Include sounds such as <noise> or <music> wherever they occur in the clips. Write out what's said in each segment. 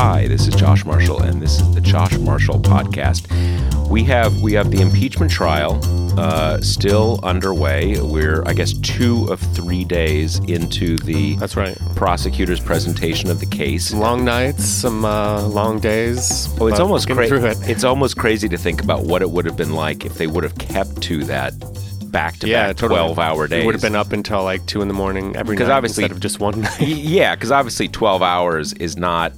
Hi, this is Josh Marshall, and this is the Josh Marshall podcast. We have we have the impeachment trial uh, still underway. We're I guess two of three days into the That's right. prosecutor's presentation of the case. Long nights, some uh, long days. Oh, it's almost crazy. it. It's almost crazy to think about what it would have been like if they would have kept to that back to yeah, back totally. twelve hour days. It would have been up until like two in the morning every night obviously- instead of just one <laughs> night. yeah, because obviously twelve hours is not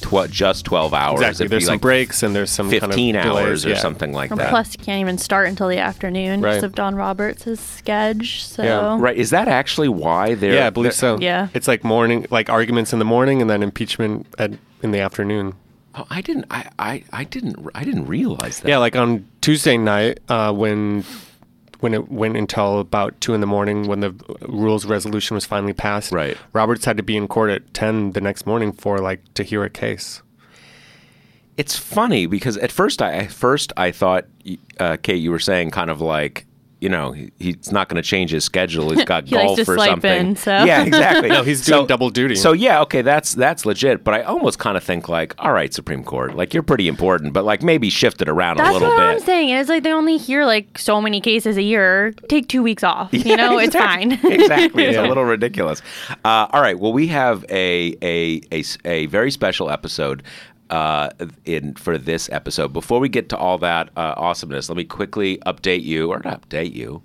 tw- just twelve hours. exactly. It'd There's some like breaks and there's some fifteen kind of hours delays, or yeah. something like And that. Plus, you can't even start until the afternoon Right. because of John Roberts' sketch. So Yeah. Right? Is that actually why they're? Yeah, I believe so. Yeah. It's like morning, like arguments in the morning and then impeachment at, in the afternoon. Oh, I didn't. I, I, I didn't. I didn't realize that. Yeah, like on Tuesday night uh, when when it went until about two in the morning when the rules resolution was finally passed. Right. Roberts had to be in court at ten the next morning for like to hear a case. It's funny because at first I at first I thought, uh, Kate, you were saying kind of like. You know, he, he's not going to change his schedule. He's got <laughs> He likes golf to or sleep something. in, so- Yeah, exactly. <laughs> No, he's doing double duty. So yeah, okay, that's that's legit. But I almost kind of think like, all right, Supreme Court, like you're pretty important, but like maybe shift it around That's a little bit. That's what bit. I'm saying. It's like they only hear like so many cases a year. Take two weeks off. You <laughs> know, it's fine. exactly. It's a little ridiculous. Uh, all right. Well, we have a a a very special episode. Uh, in for this episode, before we get to all that uh, awesomeness, let me quickly update you, or not update you,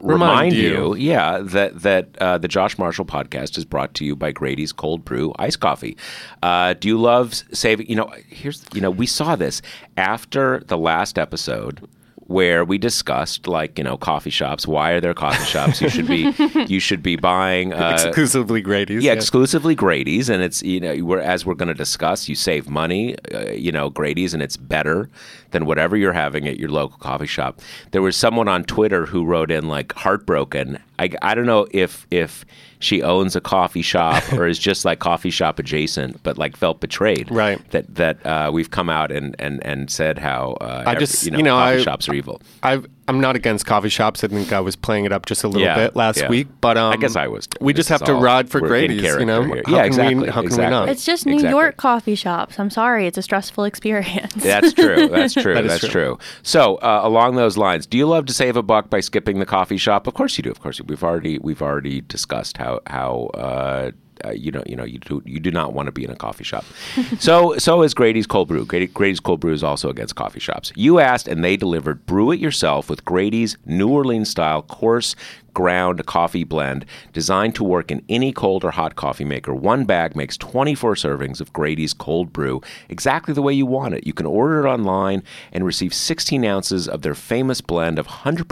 Remind you, you. yeah, that that uh, the Josh Marshall podcast is brought to you by Grady's Cold Brew Iced Coffee. Uh, do you love saving? You know, here's you know we saw this after the last episode where we discussed like you know coffee shops. Why are there coffee shops? You should be <laughs> you should be buying uh, Exclusively Grady's. yeah, exclusively Grady's, and it's you know we're, as we're going to discuss, you save money, uh, you know Grady's, and it's better than whatever you're having at your local coffee shop. There was someone on Twitter who wrote in like heartbroken. I, I don't know if if she owns a coffee shop <laughs> or is just like coffee shop adjacent, but like felt betrayed. Right. That that uh, we've come out and and and said how uh, I ev- just- you know, you know, coffee I- shops are evil. I've, I'm not against coffee shops. I think I was playing it up just a little Yeah, bit last yeah. week, but um, I guess I was. We just have to ride for we're Grady's, you know. here. How Yeah, can exactly, We, how can exactly. we not? It's just New Exactly. York coffee shops. I'm sorry, it's a stressful experience. That's true. <laughs> That's true. That is That's true. true. So, uh, along those lines, do you love to save a buck by skipping the coffee shop? Of course you do. Of course, you- we've already we've already discussed how how. Uh, uh, you know, you know, you do you do not want to be in a coffee shop. <laughs> so, so is Grady's Cold Brew. Grady, Grady's Cold Brew is also against coffee shops. You asked, and they delivered. Brew it yourself with Grady's New Orleans style coarse ground coffee blend designed to work in any cold or hot coffee maker. One bag makes 24 servings of Grady's cold brew exactly the way you want it. You can order it online and receive 16 ounces of their famous blend of 100%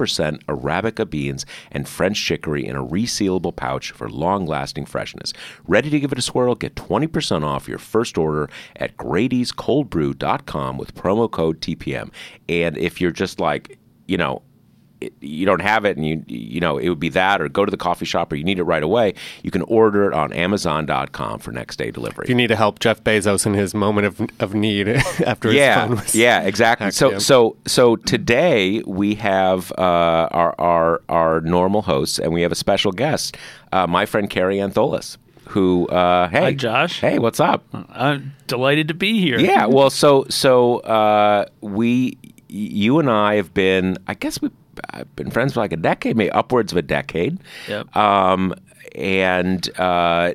Arabica beans and French chicory in a resealable pouch for long lasting freshness. Ready to give it a swirl? Get 20% off your first order at Grady'sColdBrew.com with promo code TPM. And if you're just like, you know, you don't have it and you you know it would be that or go to the coffee shop or you need it right away you can order it on amazon.com for next day delivery if you need to help Jeff Bezos in his moment of, of need <laughs> after his yeah phone was yeah exactly so yeah. so so today we have uh, our our our normal hosts and we have a special guest uh, my friend Kary Antholis who uh, hey Hi, Josh. hey what's up I'm delighted to be here. yeah well so so uh, we you and I have been I guess we've I've been friends for like a decade maybe upwards of a decade Yep. um, and uh,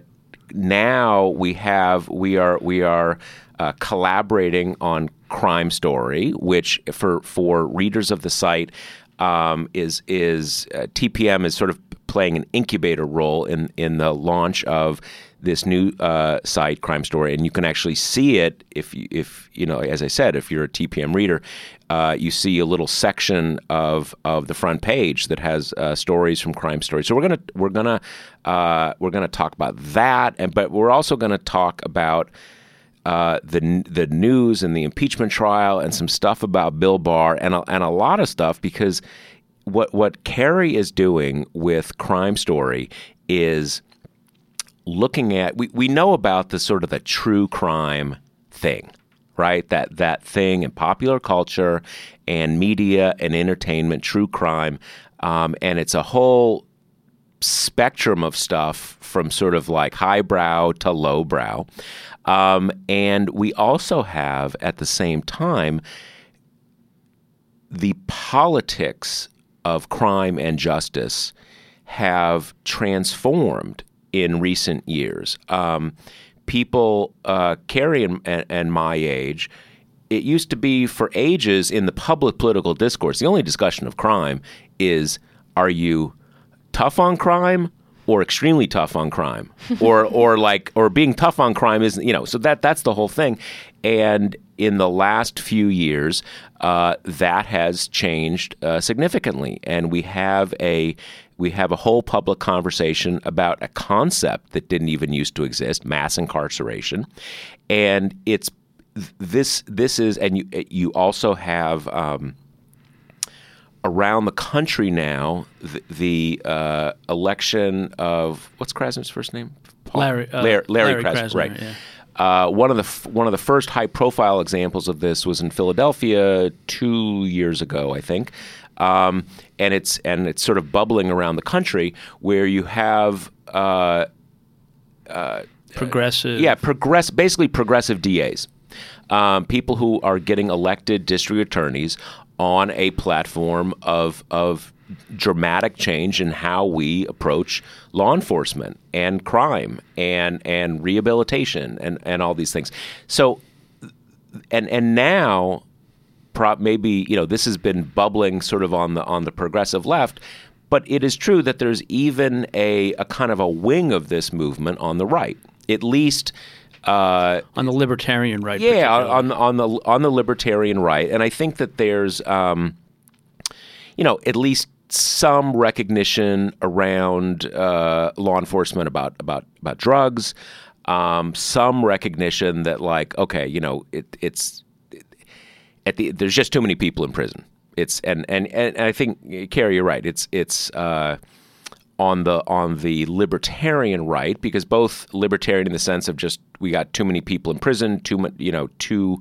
now we have we are we are uh, collaborating on Crime Story, which for for readers of the site um, is is uh, TPM is sort of playing an incubator role in in the launch of this new uh, site, Crime Story, and you can actually see it if you, if you know, as I said, if you're a TPM reader, uh, you see a little section of of the front page that has uh, stories from Crime Story. So we're gonna we're gonna uh, we're gonna talk about that, and but we're also gonna talk about. Uh, the the news and the impeachment trial and some stuff about Bill Barr and a, and a lot of stuff because what what Kary is doing with Crime Story is looking at we, we know about the sort of the true crime thing right? That that thing in popular culture and media and entertainment true crime. Um, and it's a whole spectrum of stuff from sort of like highbrow to lowbrow. Um, and we also have at the same time the politics of crime and justice have transformed in recent years. Um, people, uh, Kary and, and my age, it used to be for ages in the public political discourse, the only discussion of crime is are you tough on crime or extremely tough on crime? <laughs> Or or like or being tough on crime isn't you know so that that's the whole thing. And in the last few years uh, that has changed uh, significantly. And we have a we have a whole public conversation about a concept that didn't even used to exist mass incarceration and it's this this is and you you also have um, around the country now the, the uh, election of what's Krasner's first name? Paul? Larry, uh, Larry, Larry, Larry Krasner, Krasner, right? Yeah. Uh, one of the f- one of the first high profile examples of this was in Philadelphia two years ago, I think, um, and it's and it's sort of bubbling around the country where you have. Uh, uh, progressive, yeah, progress, basically progressive DAs, um, people who are getting elected district attorneys on a platform of of dramatic change in how we approach law enforcement and crime and and rehabilitation and and all these things. So and and now maybe you know this has been bubbling sort of on the on the progressive left but it is true that there's even a, a kind of a wing of this movement on the right at least uh, on the libertarian right. Yeah, on on the on the libertarian right, and I think that there's, um, you know, at least some recognition around uh, law enforcement about about about drugs. Um, some recognition that like, okay, you know, it, it's it, at the there's just too many people in prison. It's and and and I think Kary, you're right. It's it's. Uh, on the on the libertarian right because both libertarian in the sense of just we got too many people in prison, too much, you know, too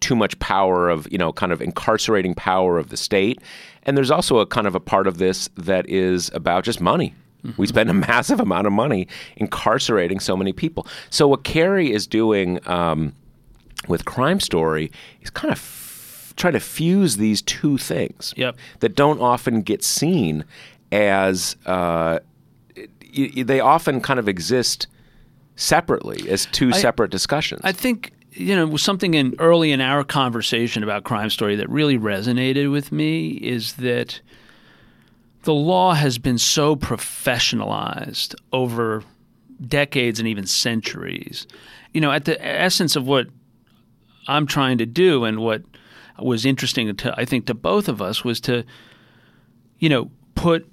too much power of you know kind of incarcerating power of the state, and there's also a kind of a part of this that is about just money. Mm-hmm. We spend a <laughs> massive amount of money incarcerating so many people. So what Kary is doing um, with Crime Story is kind of trying to fuse these two things yep. that don't often get seen as uh, they often kind of exist separately as two I, separate discussions. I think you know something in early in our conversation about crime story that really resonated with me is that the law has been so professionalized over decades and even centuries. You know, at the essence of what I'm trying to do and what was interesting to I think to both of us was to you know put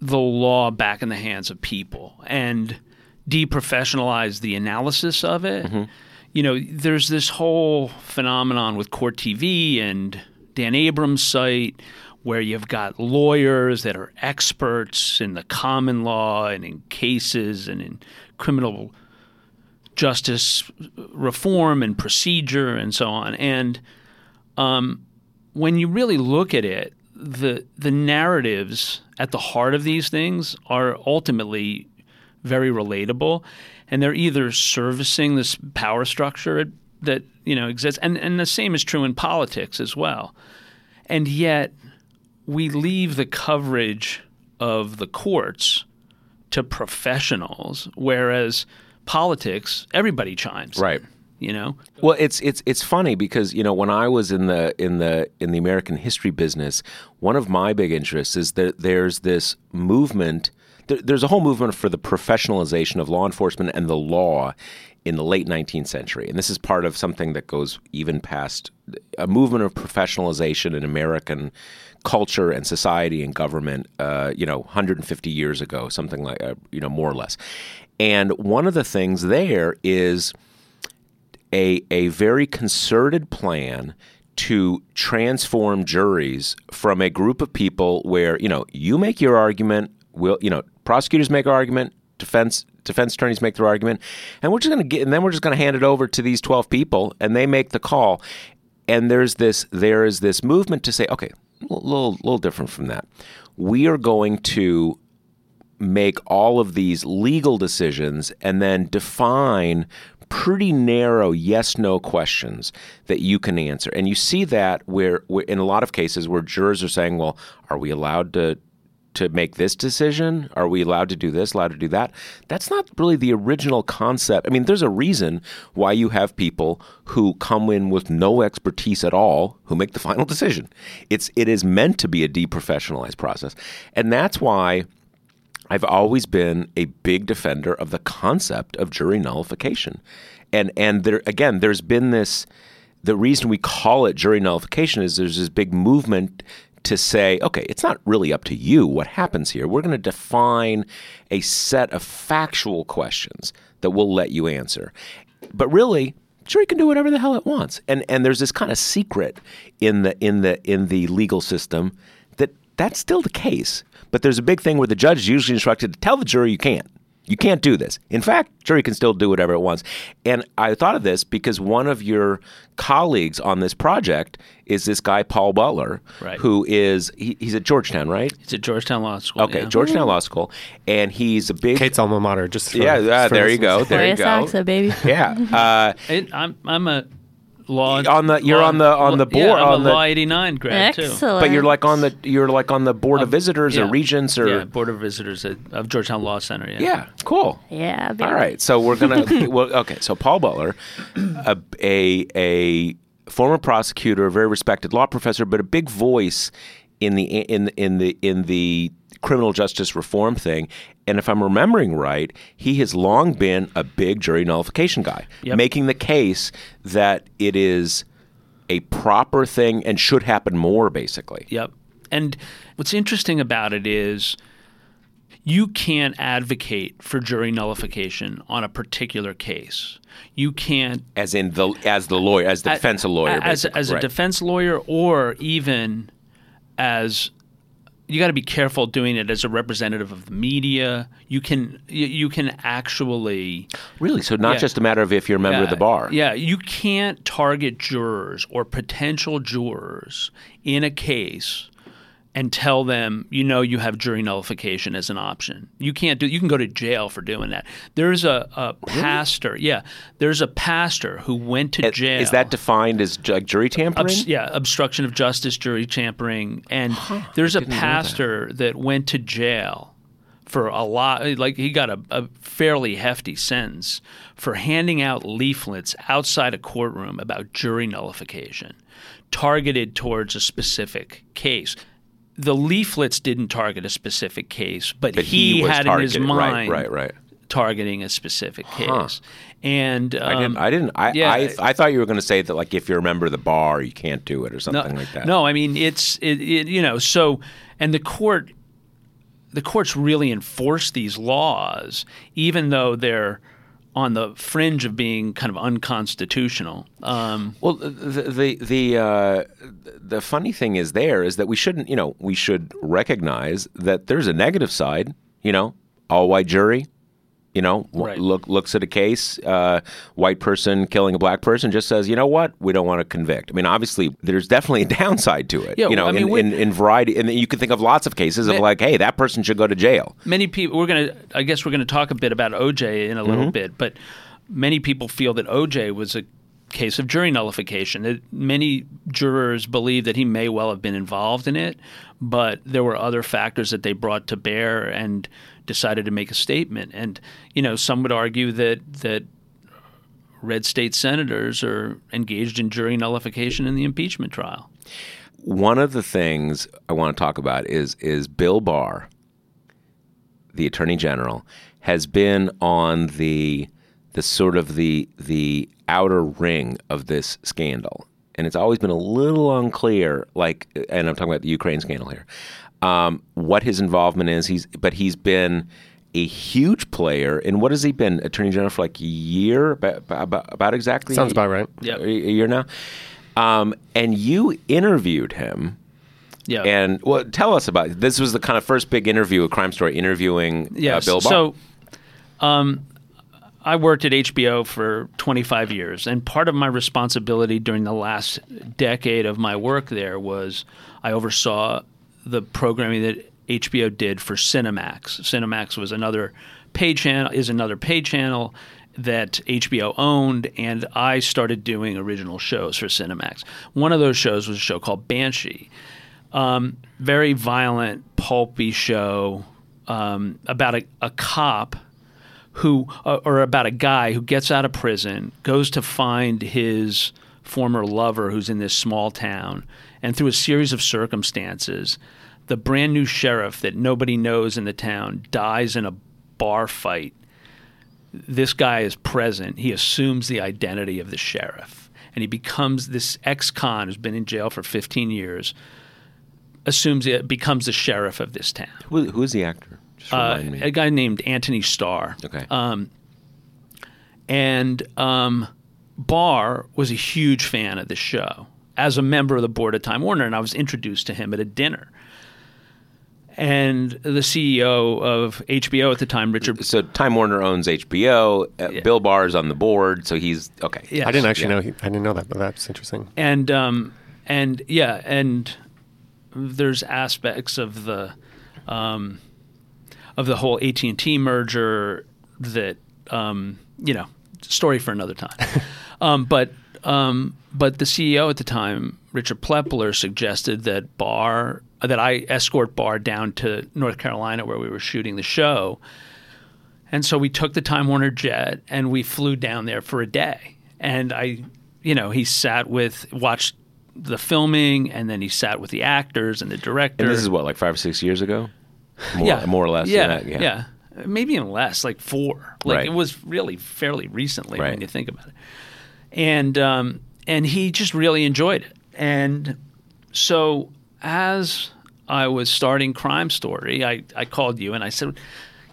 the law back in the hands of people and deprofessionalize the analysis of it. Mm-hmm. You know, there's this whole phenomenon with Court TV and Dan Abrams' site where you've got lawyers that are experts in the common law and in cases and in criminal justice reform and procedure and so on. And um, when you really look at it, the the narratives at the heart of these things are ultimately very relatable, and they're either servicing this power structure that you know exists, and and the same is true in politics as well. And yet, we leave the coverage of the courts to professionals, whereas politics, everybody chimes. Right you know well it's it's it's funny because you know when i was in the in the in the american history business one of my big interests is that there's this movement there, there's a whole movement for the professionalization of law enforcement and the law in the late 19th century. And this is part of something that goes even past a movement of professionalization in American culture and society and government, uh, you know, 150 years ago, something like, uh, you know, more or less. And one of the things there is a, a very concerted plan to transform juries from a group of people where, you know, you make your argument, will you know, prosecutors make argument, defense defense attorneys make their argument, and we're just to get, and then we're just going to hand it over to these twelve people, and they make the call. And there's this there is this movement to say, okay, a little little different from that. We are going to make all of these legal decisions and then define pretty narrow yes no questions that you can answer. And you see that where, where in a lot of cases where jurors are saying, well, are we allowed to to make this decision? Are we allowed to do this, allowed to do that? That's not really the original concept. I mean, there's a reason why you have people who come in with no expertise at all who make the final decision. It's it is meant to be a deprofessionalized process. And that's why I've always been a big defender of the concept of jury nullification. And and there again, there's been this the reason we call it jury nullification is there's this big movement to say, okay, it's not really up to you what happens here. We're going to define a set of factual questions that we'll let you answer. But really, jury can do whatever the hell it wants. And and there's this kind of secret in the in the in the legal system that that's still the case. But there's a big thing where the judge is usually instructed to tell the jury you can't. You can't do this. In fact, jury can still do whatever it wants. And I thought of this because one of your colleagues on this project is this guy Paul Butler, Right. who is he, he's at Georgetown, right? He's at Georgetown Law School. Okay, yeah. Georgetown Law School, and he's a big Kate's alma mater. Just for, yeah. yeah for there you go. There you go. Saxa, baby. <laughs> Yeah. Uh, <laughs> It, I'm I'm a law On the- you're law- on the- on the yeah, board- I'm on a the- law 89 grad too. But you're like on the you're like on the board of um, visitors or regents or yeah, board of visitors at, of Georgetown Law Center. Yeah. yeah, cool. Yeah, baby. All right, so we're gonna. <laughs> well, okay, so Paul Butler, a, a a former prosecutor, a very respected law professor, but a big voice in the in in the in the criminal justice reform thing. And if I'm remembering right, he has long been a big jury nullification guy, Yep. making the case that it is a proper thing and should happen more, basically. Yep. And what's interesting about it is you can't advocate for jury nullification on a particular case. You can't As in the as the lawyer, as the defense lawyer, as, as a Right. defense lawyer or even as you got to be careful doing it as a representative of the media you can you, can actually Really, so not Yeah. just a matter of if you're a member of the bar. Yeah, you can't target jurors or potential jurors in a case and tell them, you know, you have jury nullification as an option. You can't do. You can go to jail for doing that. There's a, a pastor. Yeah, there's a pastor who went to jail. Is that defined as like jury tampering? Obs- yeah, obstruction of justice, jury tampering, and there's a pastor that. went to jail for a lot. Like he got a, a fairly hefty sentence for handing out leaflets outside a courtroom about jury nullification, targeted towards a specific case. The leaflets didn't target a specific case, but, But he, he had in his targeted. Right, mind right, right. targeting a specific case. And um, I didn't. I didn't. I, yeah. I, I thought you were going to say that, like, if you're a member of the bar, you can't do it or something like that. No, I mean it's it, it you know so and the court the courts really enforce these laws even though they're on the fringe of being kind of unconstitutional. Um, Well, the the the uh, the funny thing is there is that we shouldn't. You know, we should recognize that there's a negative side. You know, all white jury. You know, Right. look looks at a case, uh, white person killing a black person, just says, you know what, we don't want to convict. I mean, obviously, there's definitely a <laughs> downside to it. Yeah, you know, I mean, in, we- in, in variety, and you can think of lots of cases of like, hey, that person should go to jail. many people we're going to I guess we're going to talk a bit about OJ in a little bit, but many people feel that OJ was a case of jury nullification. That many jurors believe that he may well have been involved in it, but there were other factors that they brought to bear and decided to make a statement. And you know, some would argue that that red state senators are engaged in jury nullification in the impeachment trial. One of the things I want to talk about is is Bill Barr the Attorney General, has been on the the sort of the the outer ring of this scandal, and it's always been a little unclear. Like, and I'm talking about the Ukraine scandal here. Um, what his involvement is, he's but he's been a huge player. And what has he been Attorney General for like a year? About about, about exactly Sounds about right. Yeah. a, a year now. Um, and you interviewed him. Yeah. And well, tell us about this. Was the kind of first big interview, a crime story, interviewing Yes. uh, Bill Barr. So, um, I worked at HBO for 25 years, and part of my responsibility during the last decade of my work there was I oversaw the programming that HBO did for Cinemax. Cinemax was another pay channel, is another pay channel that HBO owned, and I started doing original shows for Cinemax. One of those shows was a show called Banshee um, very violent, pulpy show um, about a, a cop who, uh, or about a guy who gets out of prison, goes to find his former lover who's in this small town, and through a series of circumstances, the brand new sheriff that nobody knows in the town dies in a bar fight. This guy is present. He assumes the identity of the sheriff. And he becomes this ex con who's been in jail for 15 years assumes it becomes the sheriff of this town. Who, who is the actor? Just Uh, me. a guy named Anthony Starr. okay. And um, Barr was a huge fan of the show as a member of the board of Time Warner, and I was introduced to him at a dinner. And the CEO of HBO at the time, Richard. so Time Warner owns HBO. Uh, Yeah. Bill Barr is on the board, so he's okay. Yes. I didn't actually Yeah. know. He, I didn't know that, but that's interesting. and um, and yeah, and there's aspects of the um, of the whole AT and T merger that um, you know story for another time. <laughs> um, but um, but the CEO at the time, Richard Plepler, suggested that Barr that I escort Barr down to North Carolina where we were shooting the show. And so we took the Time Warner jet and we flew down there for a day. And I, you know, he sat with, watched the filming, and then he sat with the actors and the director. And this is what, like five or six years ago? More, yeah, more or less. Yeah, yeah, that, maybe even less, like four. Like Right. it was really fairly recently Right. when you think about it. And um, and he just really enjoyed it. And so as I was starting Crime Story, I, I called you and I said,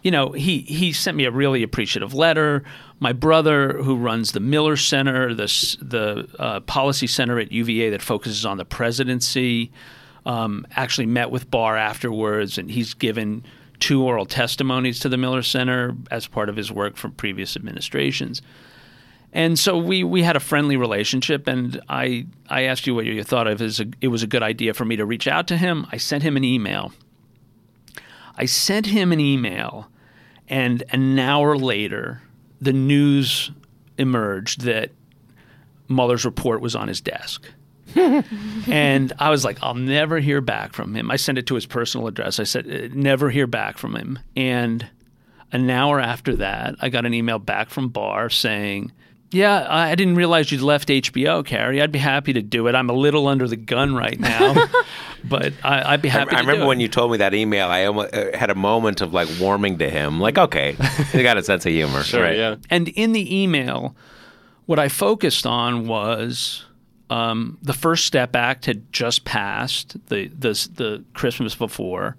you know, he, he sent me a really appreciative letter. My brother, who runs the Miller Center, the, the uh, policy center at UVA that focuses on the presidency, um, actually met with Barr afterwards, and he's given two oral testimonies to the Miller Center as part of his work from previous administrations. And so we, we had a friendly relationship, and I, I asked you what you thought of as a, it was a good idea for me to reach out to him. I sent him an email. I sent him an email, and an hour later, the news emerged that Mueller's report was on his desk. <laughs> and I was like, I'll never hear back from him. I sent it to his personal address. I said, "Uh, never hear back from him. And an hour after that, I got an email back from Barr saying, yeah, I I didn't realize you'd left HBO, Kary. I'd be happy to do it. I'm a little under the gun right now, <laughs> but I, I'd be happy I to remember do when it. you told me that email, I almost, uh, had a moment of like warming to him. Like, okay, <laughs> he got a sense of humor. right? Yeah. And in the email, what I focused on was um, the First Step Act had just passed the the, the Christmas before,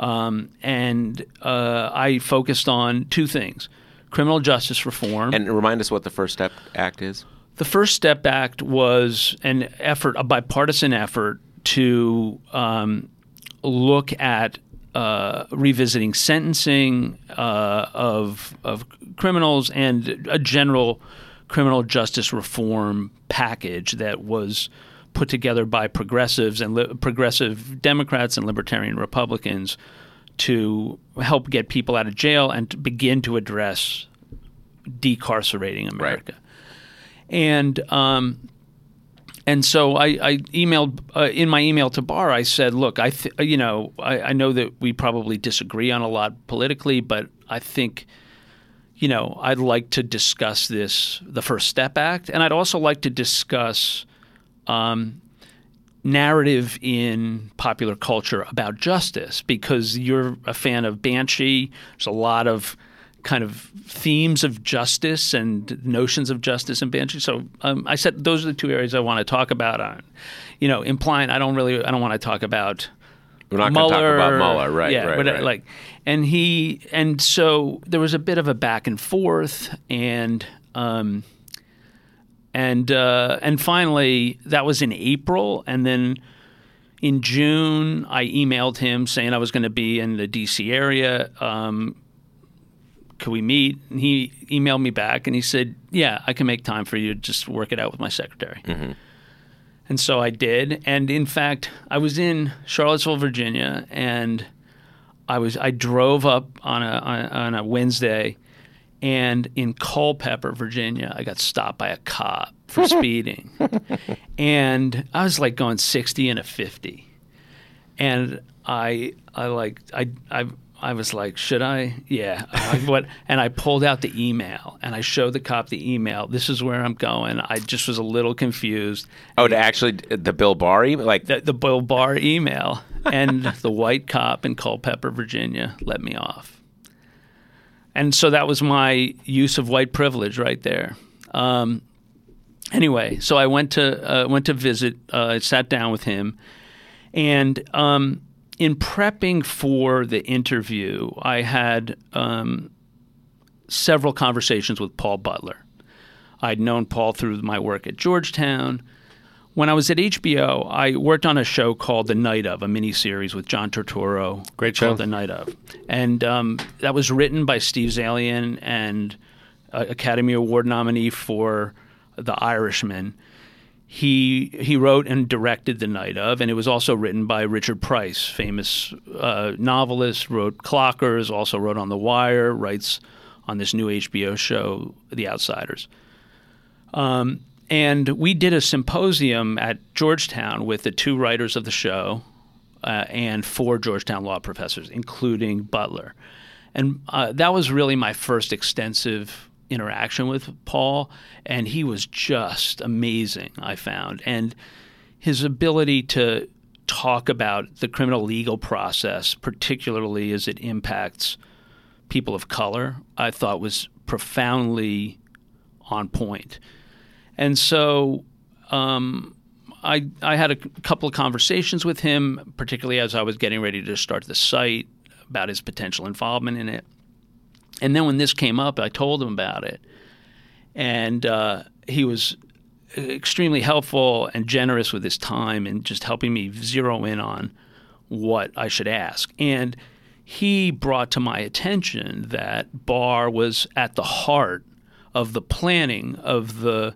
um, and uh, I focused on two things: criminal justice reform. And remind us what the First Step Act is. The First Step Act was an effort, a bipartisan effort to um, look at uh, revisiting sentencing uh, of of criminals and a general criminal justice reform package that was put together by progressives and li- progressive Democrats and libertarian Republicans to help get people out of jail and to begin to address decarcerating America. And um, and so I, I emailed uh, in my email to Barr. I said, "Look, I th- you know I, I know that we probably disagree on a lot politically, but I think." You know, I'd like to discuss this, the First Step Act, and I'd also like to discuss um, narrative in popular culture about justice because you're a fan of Banshee. There's a lot of kind of themes of justice and notions of justice in Banshee. So um, I said those are the two areas I want to talk about. On, you know, implying I don't really I don't want to talk about. We're not going to talk about Mueller, right? Yeah, right, but uh, right. like, and he, and so there was a bit of a back and forth, and um, and uh, and finally that was in April, and then in June I emailed him saying I was going to be in the D.C. area. Um, could we meet? And he emailed me back, and he said, "Yeah, I can make time for you. Just work it out with my secretary." And so I did. And in fact, I was in Charlottesville, Virginia, and I was I drove up on a on a Wednesday, and in Culpeper, Virginia, I got stopped by a cop for <laughs> speeding, and I was like going sixty and a fifty, and I I like I I. I was like, should I? Yeah. I, what? And I pulled out the email and I showed the cop the email. This is where I'm going. I just was a little confused. oh, to actually the Bill Barr email, like The, the Bill Barr email and the white cop in Culpeper, Virginia, let me off. And so that was my use of white privilege right there. Um, anyway, so I went to uh, went to visit. Uh, I sat down with him, and um, in prepping for the interview, I had um, several conversations with Paul Butler. I'd known Paul through my work at Georgetown. When I was at HBO, I worked on a show called The Night of, a miniseries with John Turturro. Great show. Called The Night of. And um, that was written by Steve Zaillian and uh, Academy Award nominee for The Irishman. He he wrote and directed The Night of, and it was also written by Richard Price, famous uh, novelist. Wrote Clockers, also wrote on The Wire, writes on this new HBO show, The Outsiders. Um, and we did a symposium at Georgetown with the two writers of the show uh, and four Georgetown law professors, including Butler. And uh, that was really my first extensive interaction with Paul, and he was just amazing, I found. And his ability to talk about the criminal legal process, particularly as it impacts people of color, I thought was profoundly on point. And so um, I, I had a couple of conversations with him, particularly as I was getting ready to start the site about his potential involvement in it. And then when this came up, I told him about it. And uh, he was extremely helpful and generous with his time and just helping me zero in on what I should ask. And he brought to my attention that Barr was at the heart of the planning of the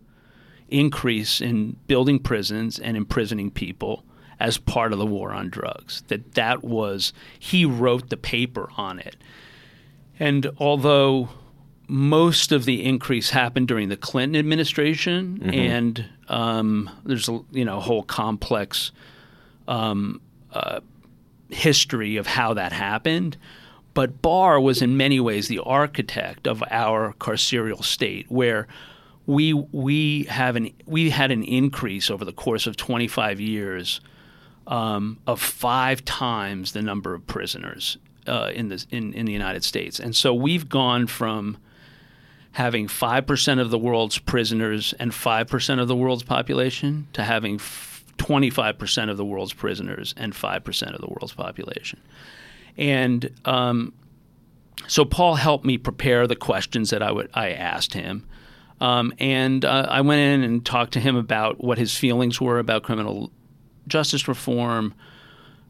increase in building prisons and imprisoning people as part of the war on drugs. That that was he wrote the paper on it. And although most of the increase happened during the Clinton administration, and um, there's a you know whole complex um, uh, history of how that happened. But Barr was in many ways the architect of our carceral state, where we we have an we had an increase over the course of 25 years um, of five times the number of prisoners uh, in the in, in the United States, and so we've gone from having five percent of the world's prisoners and five percent of the world's population to having twenty five percent of the world's prisoners and five percent of the world's population, and um, so Paul helped me prepare the questions that I would I asked him. Um, and uh, I went in and talked to him about what his feelings were about criminal justice reform,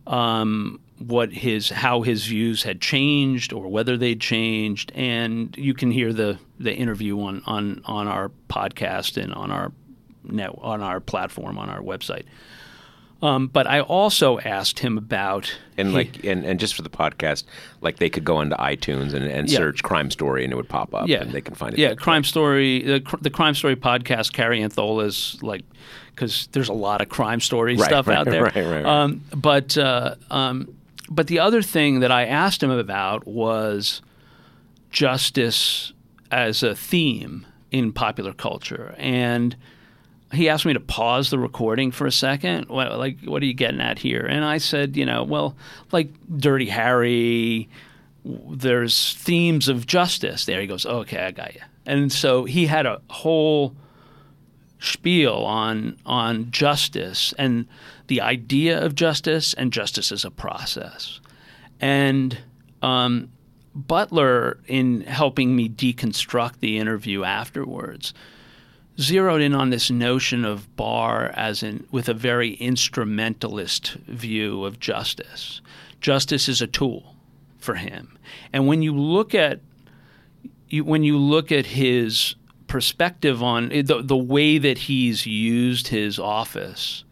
um, what his how his views had changed or whether they'd changed, and you can hear the the interview on on on our podcast and on our net on our platform on our website. Um, but I also asked him about and like and, and just for the podcast, like they could go into iTunes and, and Yeah. search crime story and it would pop up yeah, and they can find it. Yeah, crime story. The, the crime story podcast. Kary Antholis like because there's a lot of crime story Right, stuff right, out there. <laughs> right, right, right. Um, but uh, um, but the other thing that I asked him about was justice as a theme in popular culture and. He asked me to pause the recording for a second. What, like, what are you getting at here? And I said, you know, well, like Dirty Harry, there's themes of justice there. He goes, okay, I got you. And so he had a whole spiel on on justice and the idea of justice and justice as a process. And um, Butler, in helping me deconstruct the interview afterwards, zeroed in on this notion of Barr as in with a very instrumentalist view of justice. Justice is a tool for him, and when you look at you, when you look at his perspective on eh, the the way that he's used his office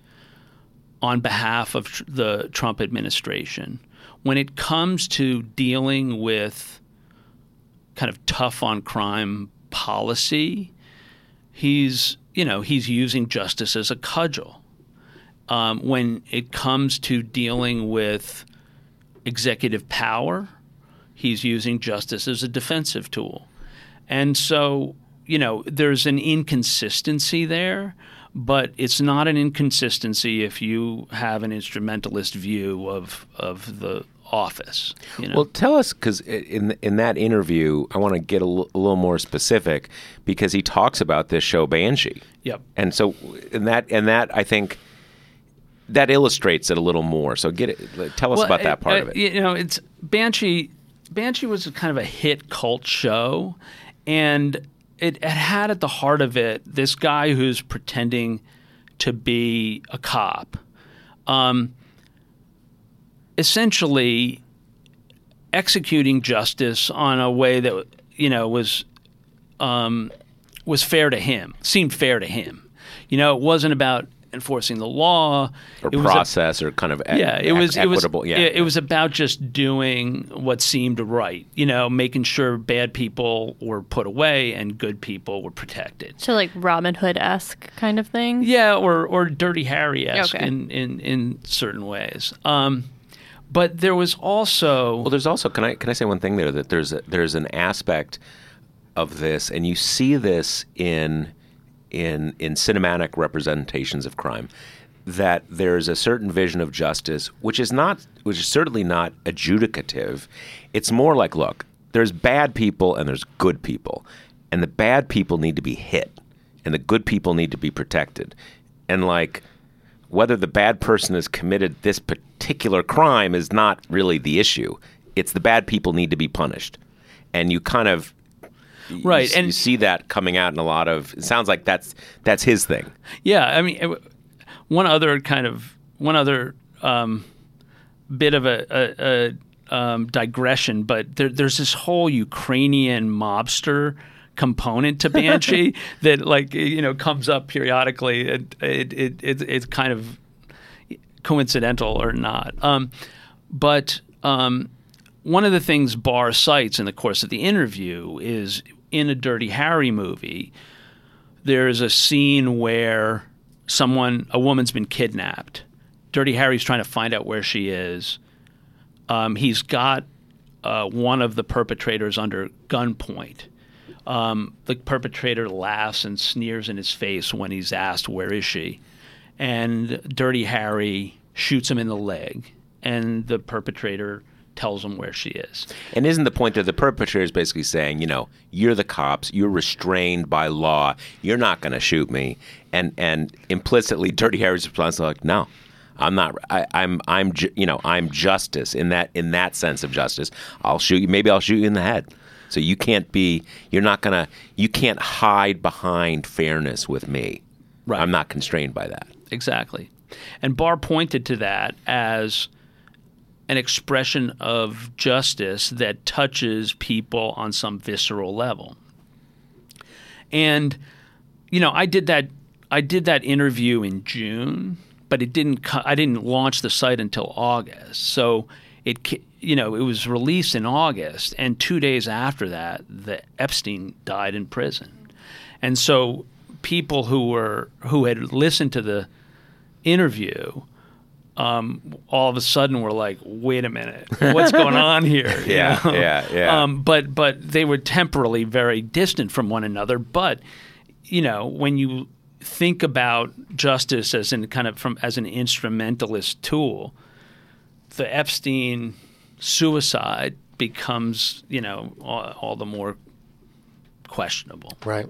on behalf of tr- the Trump administration, when it comes to dealing with kind of tough on crime policy, he's you know he's using justice as a cudgel. Um, when it comes to dealing with executive power, he's using justice as a defensive tool, and so you know there's an inconsistency there. But it's not an inconsistency if you have an instrumentalist view of of the office. You know? Well, tell us because in in that interview, I want to get a l- a little more specific because he talks about this show Banshee. Yep. And so, in that and that, I think that illustrates it a little more. So, get it. Tell us about that part uh, of it. You know, it's Banshee. Banshee was kind of a hit cult show, and it, it had at the heart of it this guy who's pretending to be a cop. Um, essentially executing justice on a way that you know was um, was fair to him, seemed fair to him. You know, it wasn't about enforcing the law or it was a- process, or kind of e- yeah, it was it was yeah, it, it was about just doing what seemed right. You know, making sure bad people were put away and good people were protected. So like Robin Hood esque kind of thing. Yeah, or or Dirty Harry esque Okay. in, in in certain ways. Um, but there was also Well, there's also can I can I say one thing there? That there's a, there's an aspect of this, and you see this in in in cinematic representations of crime that there's a certain vision of justice which is not which is certainly not adjudicative. It's more like look there's bad people and there's good people and the bad people need to be hit and the good people need to be protected. And like whether the bad person has committed this particular crime is not really the issue. It's the bad people need to be punished, and you kind of Right, s- and- you see that coming out in a lot of. It sounds like that's that's his thing. Yeah, I mean, one other kind of one other um, bit of a, a, a um, digression, but there, there's this whole Ukrainian mobster component to <laughs> Banshee that, like, you know, comes up periodically. It, it, it, it it's kind of coincidental or not. Um, but um, one of the things Barr cites in the course of the interview is in a Dirty Harry movie there's a scene where someone, a woman's been kidnapped. Dirty Harry's trying to find out where she is. Um, he's got uh, one of the perpetrators under gunpoint. Um, the perpetrator laughs and sneers in his face when he's asked, Where is she? And Dirty Harry shoots him in the leg, and the perpetrator tells him where she is. And isn't the point that the perpetrator is basically saying, you know, you're the cops, you're restrained by law, you're not going to shoot me, and and implicitly, Dirty Harry's response is like, no, I'm not. I, I'm I'm ju- you know I'm justice in that in that sense of justice. I'll shoot you. Maybe I'll shoot you in the head. So you can't be. You're not gonna. You can't hide behind fairness with me. Right. I'm not constrained by that. Exactly. And Barr pointed to that as an expression of justice that touches people on some visceral level. And you know, I did that I did that interview in June, but it didn't I didn't launch the site until August. So it you know, it was released in August and 2 days after that the Epstein died in prison. And so people who were who had listened to the interview um, all of a sudden we're like, "Wait a minute, what's going on here?" <laughs> You Yeah, know? yeah, yeah. Um, but but they were temporally very distant from one another. But you know, when you think about justice as in kind of from as an instrumentalist tool, the Epstein suicide becomes you know all, all the more questionable. Right.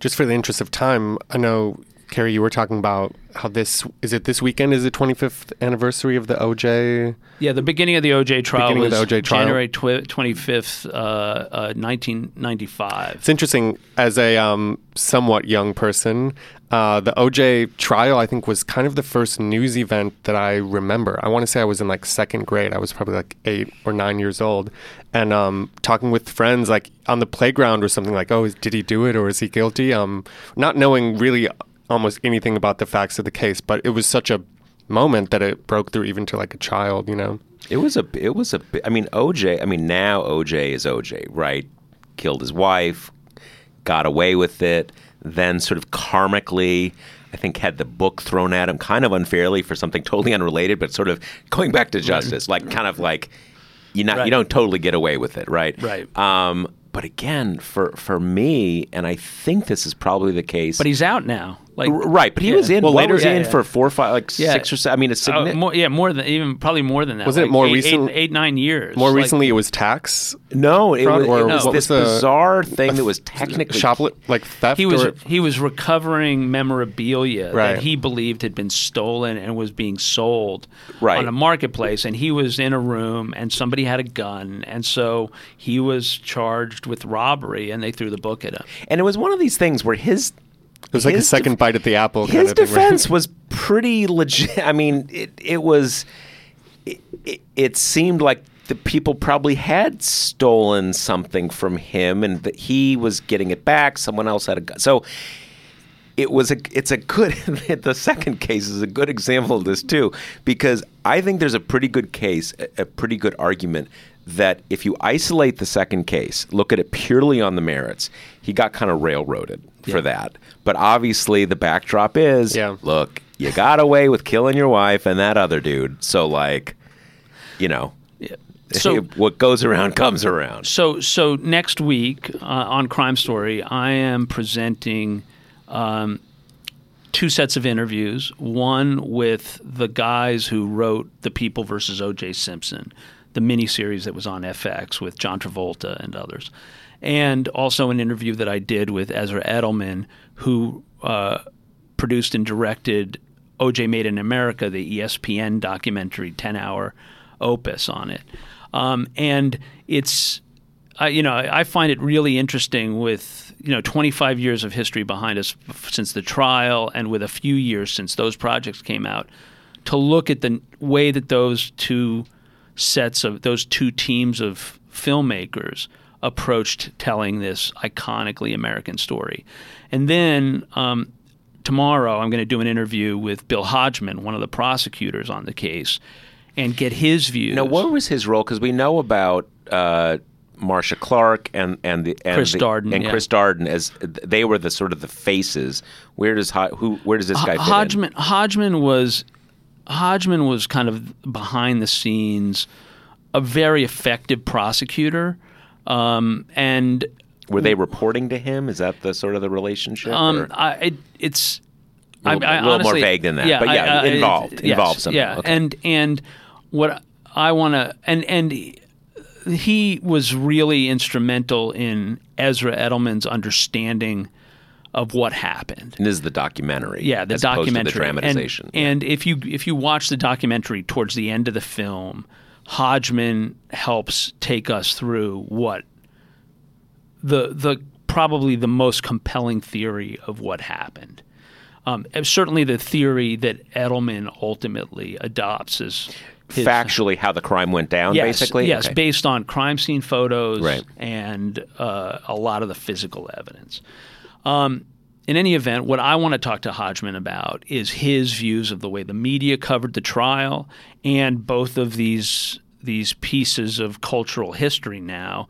Just for the interest of time, I know Kary, you were talking about how this is it this weekend is the 25th anniversary of the OJ. Yeah, the beginning of the OJ trial Beginning of was the OJ trial. January twi- 25th, uh, uh, 1995. It's interesting as a um, somewhat young person. Uh, the OJ trial, I think, was kind of the first news event that I remember. I want to say I was in like second grade. I was probably like eight or nine years old, and um, talking with friends like on the playground or something like, "Oh, is- did he do it or is he guilty?" Um, not knowing really almost anything about the facts of the case, but it was such a moment that it broke through even to like a child. You know, It was a. It was a. bi- I mean, OJ. I mean, now OJ is OJ, right? Killed his wife, got away with it, then sort of karmically, I think, had the book thrown at him, kind of unfairly for something <laughs> totally unrelated, but sort of going back to justice, like kind of like you not Right. you don't totally get away with it, right? Right. Um, but again, for for me, and I think this is probably the case. But he's out now. Like right, but he yeah. was in. Well, what later- was he yeah, in yeah. for four, five, like Yeah. six or seven? I mean, it's Uh, significant. more, yeah, more than even probably more than that. Wasn't it like more eight- recent- Eight, eight, nine years. more Like, recently it was tax No, it fraud, was, or it was what this was the- bizarre thing that was technically shoplift, like theft. He was or, he was recovering memorabilia Right. that he believed had been stolen and was being sold Right. on a marketplace. And he was in a room, and somebody had a gun, and so he was charged with robbery, and they threw the book at him. and it was one of these things where his It was like a second def- bite at the apple. kind his of thing, right? defense was pretty legit. I mean, it it was it, it, it seemed like the people probably had stolen something from him, and that he was getting it back. Someone else had a gun, so. It was a. It's a good. <laughs> The second case is a good example of this too, because I think there's a pretty good case, a, a pretty good argument that if you isolate the second case, look at it purely on the merits, he got kind of railroaded for that. But obviously, the backdrop is, Yeah. look, you got away with killing your wife and that other dude. So, like, you know, So <laughs> what goes around comes around. So, so next week uh, on Crime Story, I am presenting um, two sets of interviews. One with the guys who wrote The People versus O.J. Simpson, the miniseries that was on FX with John Travolta and others, and also an interview that I did with Ezra Edelman, who uh, produced and directed O.J. Made in America, the ESPN documentary, ten-hour opus on it, um, and it's I, you know, I find it really interesting with you know 25 years of history behind us since the trial, and with a few years since those projects came out, to look at the way that those two sets of those two teams of filmmakers approached telling this iconically American story, and then. Um, Tomorrow, I'm going to do an interview with Bill Hodgman, one of the prosecutors on the case, and get his views. Now, what was his role? Because we know about uh, Marcia Clark and and the and Chris the- Darden, and yeah. Chris Darden as they were the sort of the faces. Where does who? Where does this guy fit in? Hodgman Hodgman was Hodgman was kind of behind the scenes a very effective prosecutor, um, and Were they reporting to him? Is that the sort of the relationship? um, I, it, it's A little- I, I a little more vague than that, but yeah, I- involved- yes, involved somehow. Yeah, Okay. and and what I want to and and he was really instrumental in Ezra Edelman's understanding of what happened. and this is the documentary. Yeah, the as opposed to documentary. the dramatization. And, and if you if you watch the documentary towards the end of the film, Hodgman helps take us through what the the probably the most compelling theory of what happened. Um, certainly, the theory that Edelman ultimately adopts is his, Factually, how the crime went down, yes, basically. Yes, Okay. based on crime scene photos Right. and uh, a lot of the physical evidence. Um, in any event, what I want to talk to Hodgman about is his views of the way the media covered the trial and both of these these pieces of cultural history now,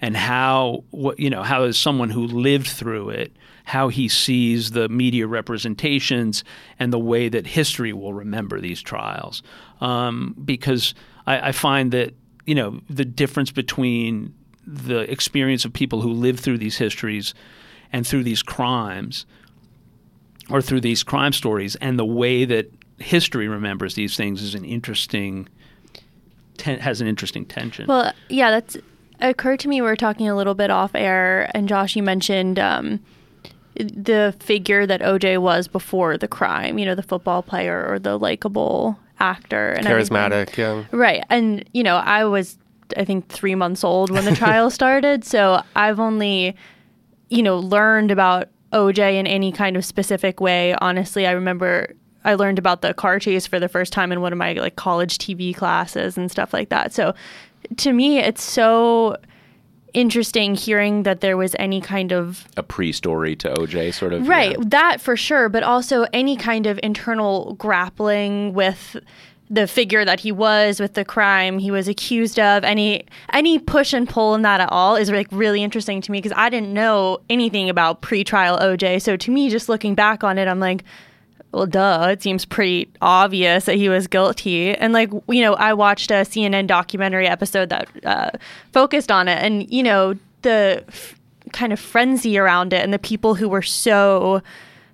and how what you know how as someone who lived through it, how he sees the media representations and the way that history will remember these trials, um, because I, I find that you know the difference between the experience of people who lived through these histories and through these crimes or through these crime stories, and the way that history remembers these things is an interesting ten, has an interesting tension. Well, yeah, that's occurred to me. We were talking a little bit off air, and Josh, you mentioned um, the figure that OJ was before the crime. You know, the football player or the likable actor and everything. Charismatic, yeah. Right. And, you know, I was, I think, three months old when the trial <laughs> started. So I've only, you know, learned about OJ in any kind of specific way. Honestly, I remember I learned about the car chase for the first time in one of my like college TV classes and stuff like that. So to me, it's so interesting hearing that there was any kind of A pre-story to OJ, sort of. Right, yeah. that for sure, but also any kind of internal grappling with the figure that he was with the crime he was accused of any any push and pull in that at all is like really interesting to me because I didn't know anything about pre-trial OJ so to me just looking back on it I'm like well duh it seems pretty obvious that he was guilty. And like you know I watched a CNN documentary episode that uh, focused on it. And you know the f- kind of frenzy around it and the people who were so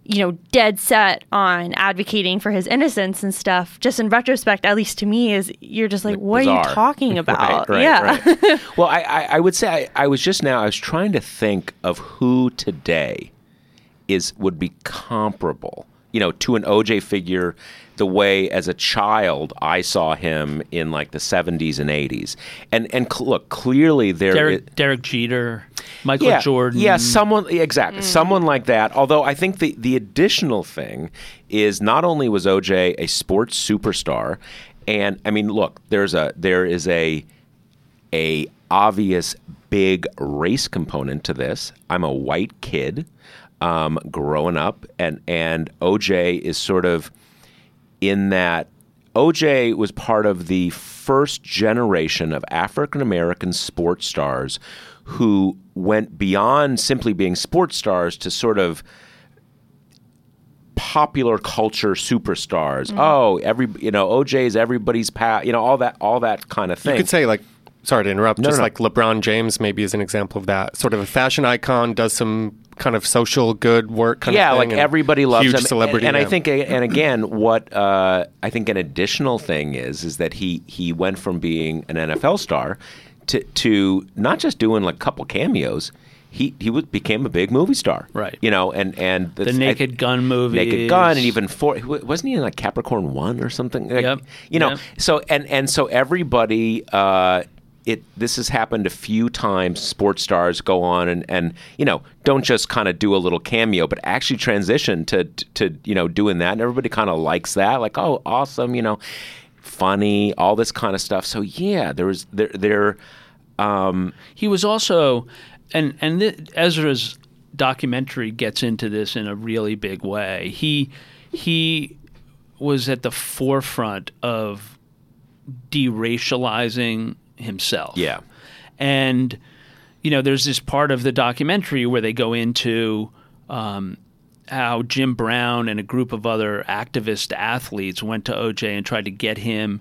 you know dead set on advocating for his innocence and stuff just in retrospect at least to me is you're just like what are you talking <laughs> about Right, right, yeah right. <laughs> well, I, I, I would say I, I was just now. I was trying to think of who today is would be comparable, you know, to an OJ figure. The way as a child I saw him in like the 70s and 80s, and and cl- look clearly there. Derek, Derek Jeter, Michael yeah, Jordan. Yeah, someone exactly, someone like that. Although I think the the additional thing is not only was OJ a sports superstar, and I mean, look, there's a there is a a obvious big race component to this. I'm a white kid um, growing up, and and OJ is sort of in that OJ was part of the first generation of African American sports stars who went beyond simply being sports stars to sort of popular culture superstars. Mm-hmm. Oh, every you know, OJ is everybody's pal, you know, all that all that kind of thing. You could say like, sorry to interrupt, just no, no. like LeBron James maybe is an example of that. Sort of a fashion icon, does some kind of social good work kind yeah, of thing. like and everybody loves huge him. celebrity. and, and I think, and again, what uh, I think an additional thing is is that he he went from being an NFL star to to not just doing like a couple cameos. He he was, became a big movie star, Right. You know, and and the Naked Gun movie. Naked Gun, and even for wasn't he in like Capricorn One or something? Like, Yep. You know, Yep. so and and so everybody. Uh, it this has happened a few times. Sports stars go on and and you know don't just kind of do a little cameo, but actually transition to to you know doing that, and everybody kind of likes that. Like, oh, awesome, you know, funny, all this kind of stuff. So yeah, there was there there. Um, He was also, and and th- Ezra's documentary gets into this in a really big way. He he was at the forefront of deracializing himself. Yeah. and you know, there's this part of the documentary where they go into. Um, how Jim Brown and a group of other activist athletes went to OJ and tried to get him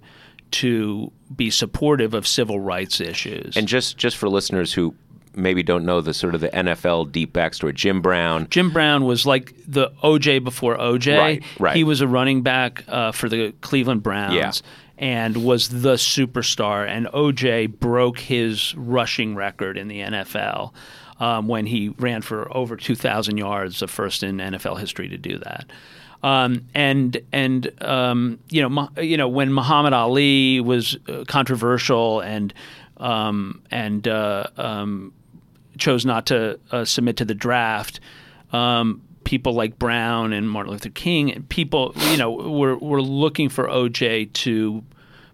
to be supportive of civil rights issues. and just just for listeners who maybe don't know the sort of the NFL deep backstory, Jim Brown. Jim Brown was like the OJ before OJ. Right, right. He was a running back uh, for the Cleveland Browns. Yeah. And was the superstar, and OJ broke his rushing record in the NFL um, when he ran for over 2,000 yards, the first in NFL history to do that. Um, and and um, you know Mu- you know when Muhammad Ali was uh, controversial and um, and uh, um, chose not to uh, submit to the draft. Um, people like Brown and Martin Luther King, and people, you know, were were looking for OJ to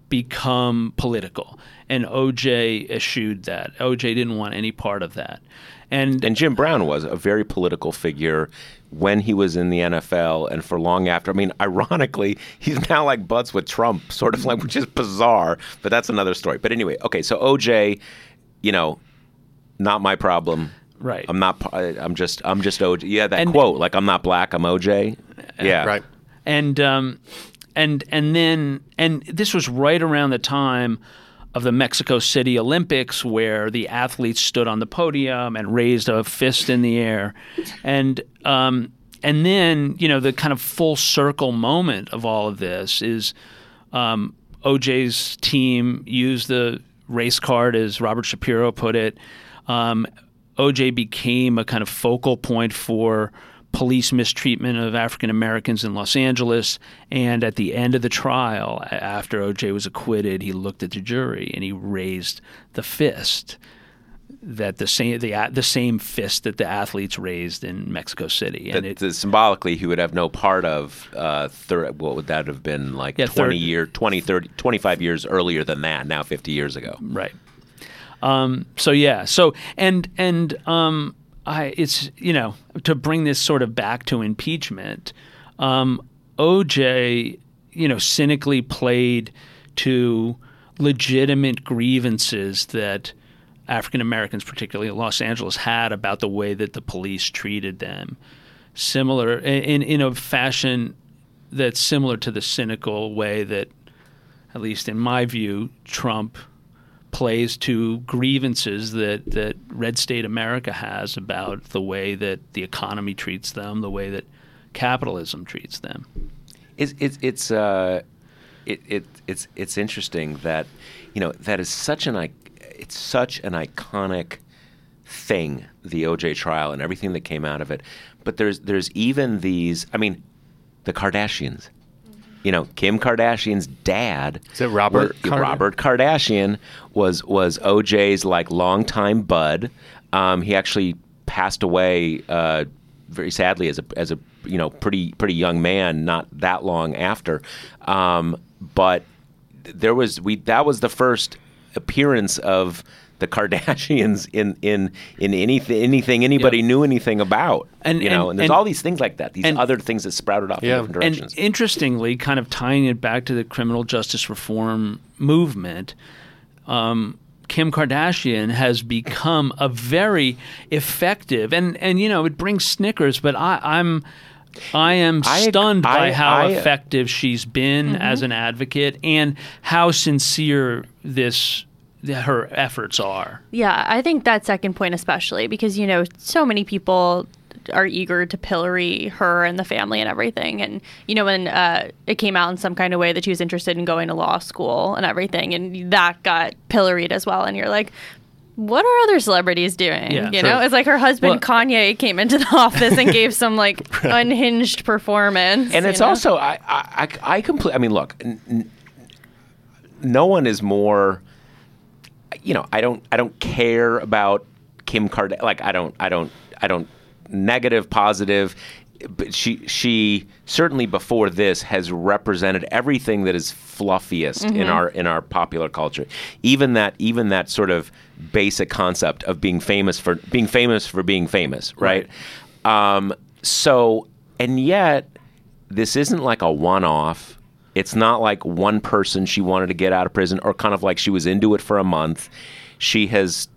become political, and OJ eschewed that. OJ didn't want any part of that, and And Jim Brown was a very political figure when he was in the NFL and for long after. I mean, ironically, he's now like buds with Trump, sort of like, which is bizarre, but that's another story. But anyway, okay, so OJ, you know, not my problem. Right. I'm not. I- I'm just. I'm just OJ. Yeah, that And- quote, like I'm not black. I'm OJ. Yeah. right. and um, and and then and this was right around the time of the Mexico City Olympics where the athletes stood on the podium and raised a fist in the air, and um, and then you know the kind of full circle moment of all of this is um, OJ's team used the race card, as Robert Shapiro put it. Um, OJ became a kind of focal point for police mistreatment of African Americans in Los Angeles. And at the end of the trial, after OJ was acquitted, he looked at the jury and he raised the fist that the same the the same fist that the athletes raised in Mexico City, and that, it, symbolically he would have no part of. Uh, thir- what would that have been like? Yeah, 20 year, 20, 30, 25 years earlier than that. Now fifty years ago. Right. Um, so yeah. So and and um, I it's you know to bring this sort of back to impeachment. Um, OJ, you know, cynically played to legitimate grievances that African Americans, particularly in Los Angeles, had about the way that the police treated them. Similar in in a fashion that's similar to the cynical way that, at least in my view, Trump plays to grievances that, that red state America has about the way that the economy treats them, the way that capitalism treats them. It's it's it's uh, it, it it's it's interesting that you know that is such an it's such an iconic thing, the OJ trial and everything that came out of it. But there's there's even these. I mean, the Kardashians. You know, Kim Kardashian's dad. Is it Robert? Was, Robert Kardashian was was OJ's like longtime bud. Um, he actually passed away uh, very sadly as a as a you know pretty pretty young man, not that long after. Um, but there was we that was the first appearance of the Kardashians in in in anything anything anybody yep. knew anything about. And you know, and, there's and, all these things like that. These and, other things that sprouted off yeah. in different directions. And interestingly, kind of tying it back to the criminal justice reform movement. Um, Kim Kardashian has become a very effective and and you know it brings snickers, but I, I'm I am stunned I, by I, how I, effective she's been mm-hmm. as an advocate and how sincere this her efforts are. Yeah, I think that second point especially because you know so many people are eager to pillory her and the family and everything. And you know when uh, it came out in some kind of way that she was interested in going to law school and everything, and that got pilloried as well. And you're like, what are other celebrities doing? Yeah, you know, it's like her husband well, Kanye came into the <laughs> office and gave some like <laughs> unhinged performance. And it's know? also I I I completely. I mean, look, n- n- no one is more. You know, I don't I don't care about Kim Kardashian. Like I don't I don't I don't negative positive but she she certainly before this has represented everything that is fluffiest mm-hmm. in our in our popular culture. Even that even that sort of basic concept of being famous for being famous for being famous, right? right. Um, so and yet this isn't like a one off. It's not like one person she wanted to get out of prison or kind of like she was into it for a month. She has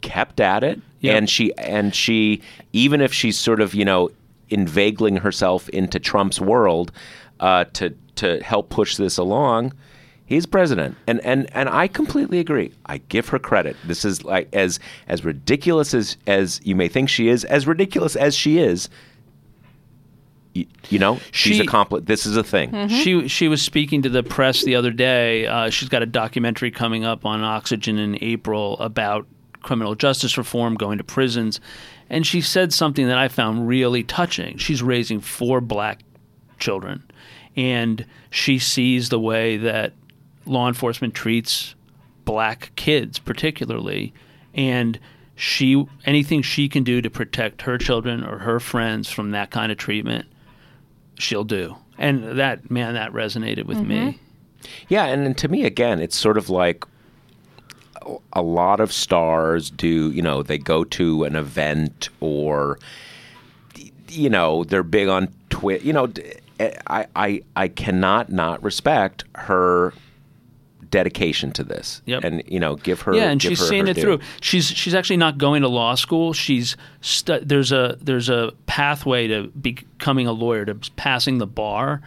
kept at it yep. and she and she even if she's sort of, you know, inveigling herself into Trump's world uh, to to help push this along. He's president, and, and and I completely agree. I give her credit. This is like as as ridiculous as as you may think she is, as ridiculous as she is. You, you know, she's she, accomplished. This is a thing. Mm-hmm. She she was speaking to the press the other day. Uh, she's got a documentary coming up on Oxygen in April about criminal justice reform, going to prisons, and she said something that I found really touching. She's raising four black children, and she sees the way that law enforcement treats black kids, particularly, and she anything she can do to protect her children or her friends from that kind of treatment, she'll do. And that man, that resonated with mm-hmm. me. Yeah, and, and to me, again, it's sort of like a lot of stars do, you know, they go to an event or, you know, they're big on Twitter. You know, I, I, I cannot not respect her dedication to this yep. and you know give her yeah and she's her, seeing her it due. through she's she's actually not going to law school she's stu- there's a there's a pathway to becoming a lawyer to passing the bar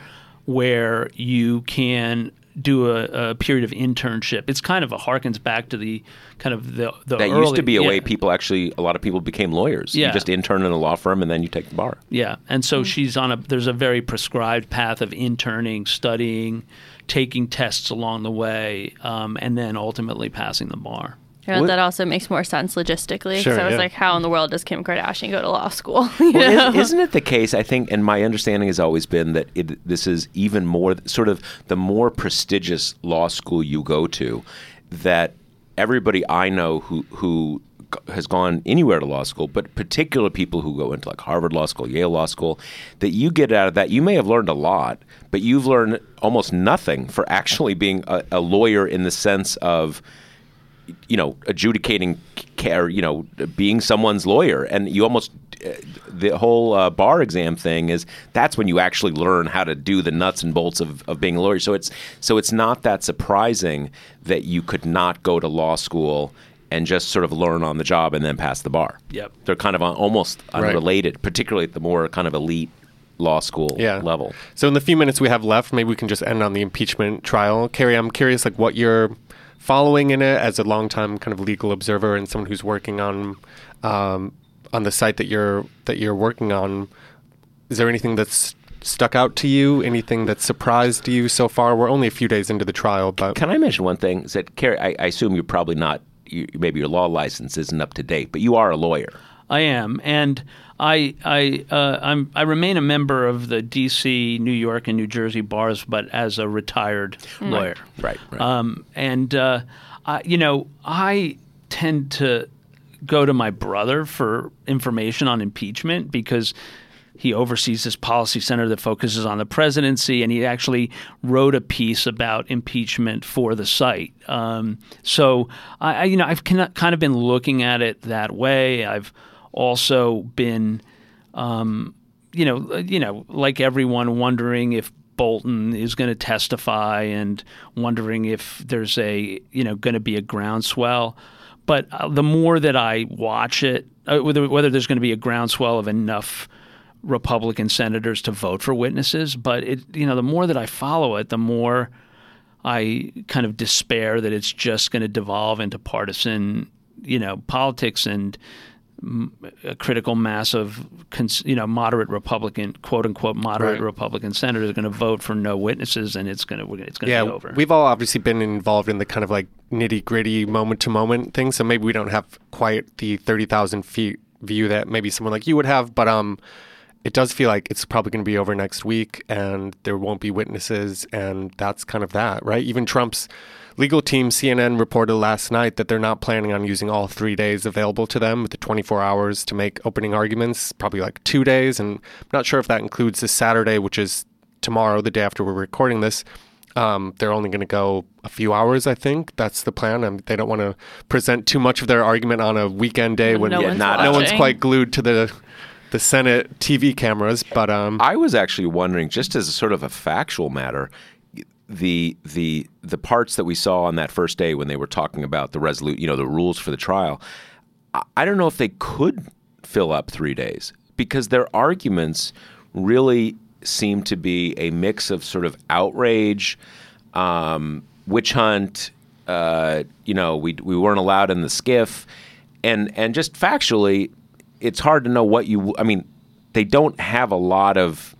where you can do a, a period of internship. It's kind of a harkens back to the kind of the the That early, used to be a yeah. way people actually, a lot of people became lawyers. Yeah. You just intern in a law firm and then you take the bar. Yeah, and so hmm. she's on a. There's a very prescribed path of interning, studying, taking tests along the way, um, and then ultimately passing the bar. You know, What- that also makes more sense logistically. Sure, so I was yeah. like, how in the world does Kim Kardashian go to law school? <laughs> Well, is, isn't it the case? I think, and my understanding has always been that it, this is even more sort of the more prestigious law school you go to, that everybody I know who who g- has gone anywhere to law school, but particular people who go into like Harvard Law School, Yale Law School, that you get out of that, you may have learned a lot, but you've learned almost nothing for actually being a, a lawyer in the sense of you know, adjudicating care, you know, being someone's lawyer. And you almost, uh, the whole uh, bar exam thing is that's when you actually learn how to do the nuts and bolts of, of being a lawyer. So it's, so it's not that surprising that you could not go to law school and just sort of learn on the job and then pass the bar. Yep. They're kind of un- almost Right. unrelated, particularly at the more kind of elite law school yeah. level. So in the few minutes we have left, maybe we can just end on the impeachment trial. Kary, I'm curious, like what you're following in it as a longtime kind of legal observer and someone who's working on um, on the site that you're that you're working on. Is there anything that's stuck out to you? Anything that surprised you so far? We're only a few days into the trial, but Can I mention one thing? Is that Kary? I, I assume you're probably not. You, maybe your law license isn't up to date, but you are a lawyer. I am, and I I uh, I'm I remain a member of the D.C., New York, and New Jersey bars, but as a retired lawyer. Right. right. Um, and uh, I, you know, I tend to go to my brother for information on impeachment because he oversees this policy center that focuses on the presidency, and he actually wrote a piece about impeachment for the site. Um, so, I, you know, I've kind of been looking at it that way. I've also been um, you know, uh, you know, like everyone, wondering if Bolton is going to testify and wondering if there's a, you know, going to be a groundswell. But uh, the more that I watch it, uh, whether whether there's going to be a groundswell of enough Republican senators to vote for witnesses, but it, you know, the more that I follow it, the more I kind of despair that it's just going to devolve into partisan, you know, politics and a critical mass of you know moderate Republican quote unquote moderate Right. Republican senators are going to vote for no witnesses and it's going to it's going to yeah, be over. we've all obviously been involved in the kind of like nitty gritty moment to moment thing. So maybe we don't have quite the thirty thousand feet view that maybe someone like you would have, but um, it does feel like it's probably going to be over next week, and there won't be witnesses, and that's kind of that, right? Even Trump's legal team, CNN, reported last night that they're not planning on using all three days available to them with the 24 hours to make opening arguments, probably like two days, and I'm not sure if that includes this Saturday, which is tomorrow, the day after we're recording this. Um, they're only going to go a few hours, I think. That's the plan. Um, they don't want to present too much of their argument on a weekend day when no Yeah, one's not- no one's quite glued to the the Senate TV cameras. But um, I was actually wondering, just as a sort of a factual matter, the the the parts that we saw on that first day when they were talking about the resolute, you know, the rules for the trial. I, I don't know if they could fill up three days because their arguments really seem to be a mix of sort of outrage, um, witch hunt. Uh, you know, we we weren't allowed in the SCIF, and and just factually, it's hard to know what you. I mean, they don't have a lot of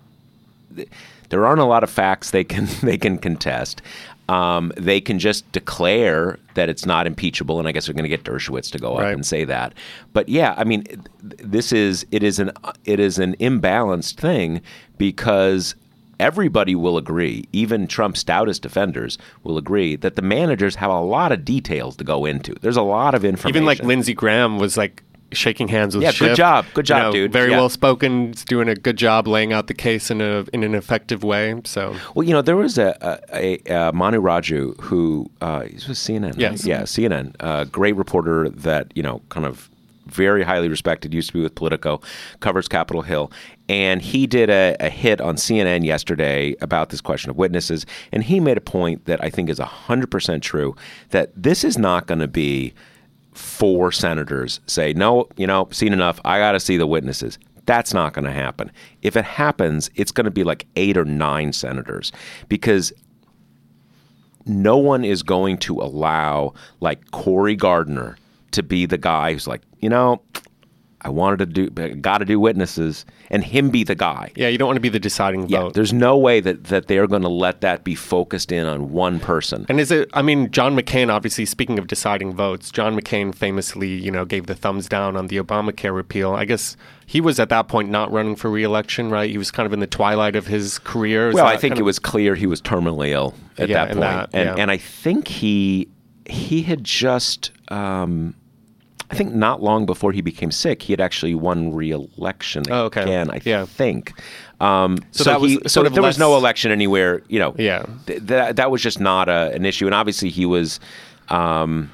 there aren't a lot of facts they can <laughs> they can contest. Um, they can just declare that it's not impeachable, and I guess they're going to get Dershowitz to go up Right. and say that. But yeah, I mean, this is it is an it is an imbalanced thing because everybody will agree, even Trump's stoutest defenders will agree that the managers have a lot of details to go into. There's a lot of information. even like Lindsey Graham was like shaking hands with Yeah, good job. Good You job, know, dude. Very Yeah. well spoken. He's doing a good job laying out the case in a in an effective way. So Well, you know, there was a, a, a, Manu Raju who uh, he was CNN. right? Yes. Yeah, CNN. Uh, great reporter that you know, kind of very highly respected. Used to be with Politico, covers Capitol Hill, and he did a, a hit on CNN yesterday about this question of witnesses, and he made a point that I think is hundred percent true that this is not going to be four senators say, no, you know, seen enough. I got to see the witnesses. That's not going to happen. If it happens, it's going to be like eight or nine senators because no one is going to allow like Cory Gardner to be the guy who's like, you know, I wanted to do, got to do witnesses, and him be the guy. Yeah, you don't want to be the deciding Yeah, vote. there's no way that that they're going to let that be focused in on one person. And is it? I mean, John McCain. Obviously, speaking of deciding votes, John McCain famously, you know, gave the thumbs down on the Obamacare repeal. I guess he was at that point not running for reelection, right? He was kind of in the twilight of his career. Is Well, I think it of- was clear he was terminally ill at Yeah, that and point, that- and and I think he he had just. Um, I think not long before he became sick, he had actually won re-election Oh, okay. again. I Yeah. think. Um, So so that was he, so of there was no election anywhere. You know, Yeah. th- that that was just not a, an issue, and obviously he was. Um,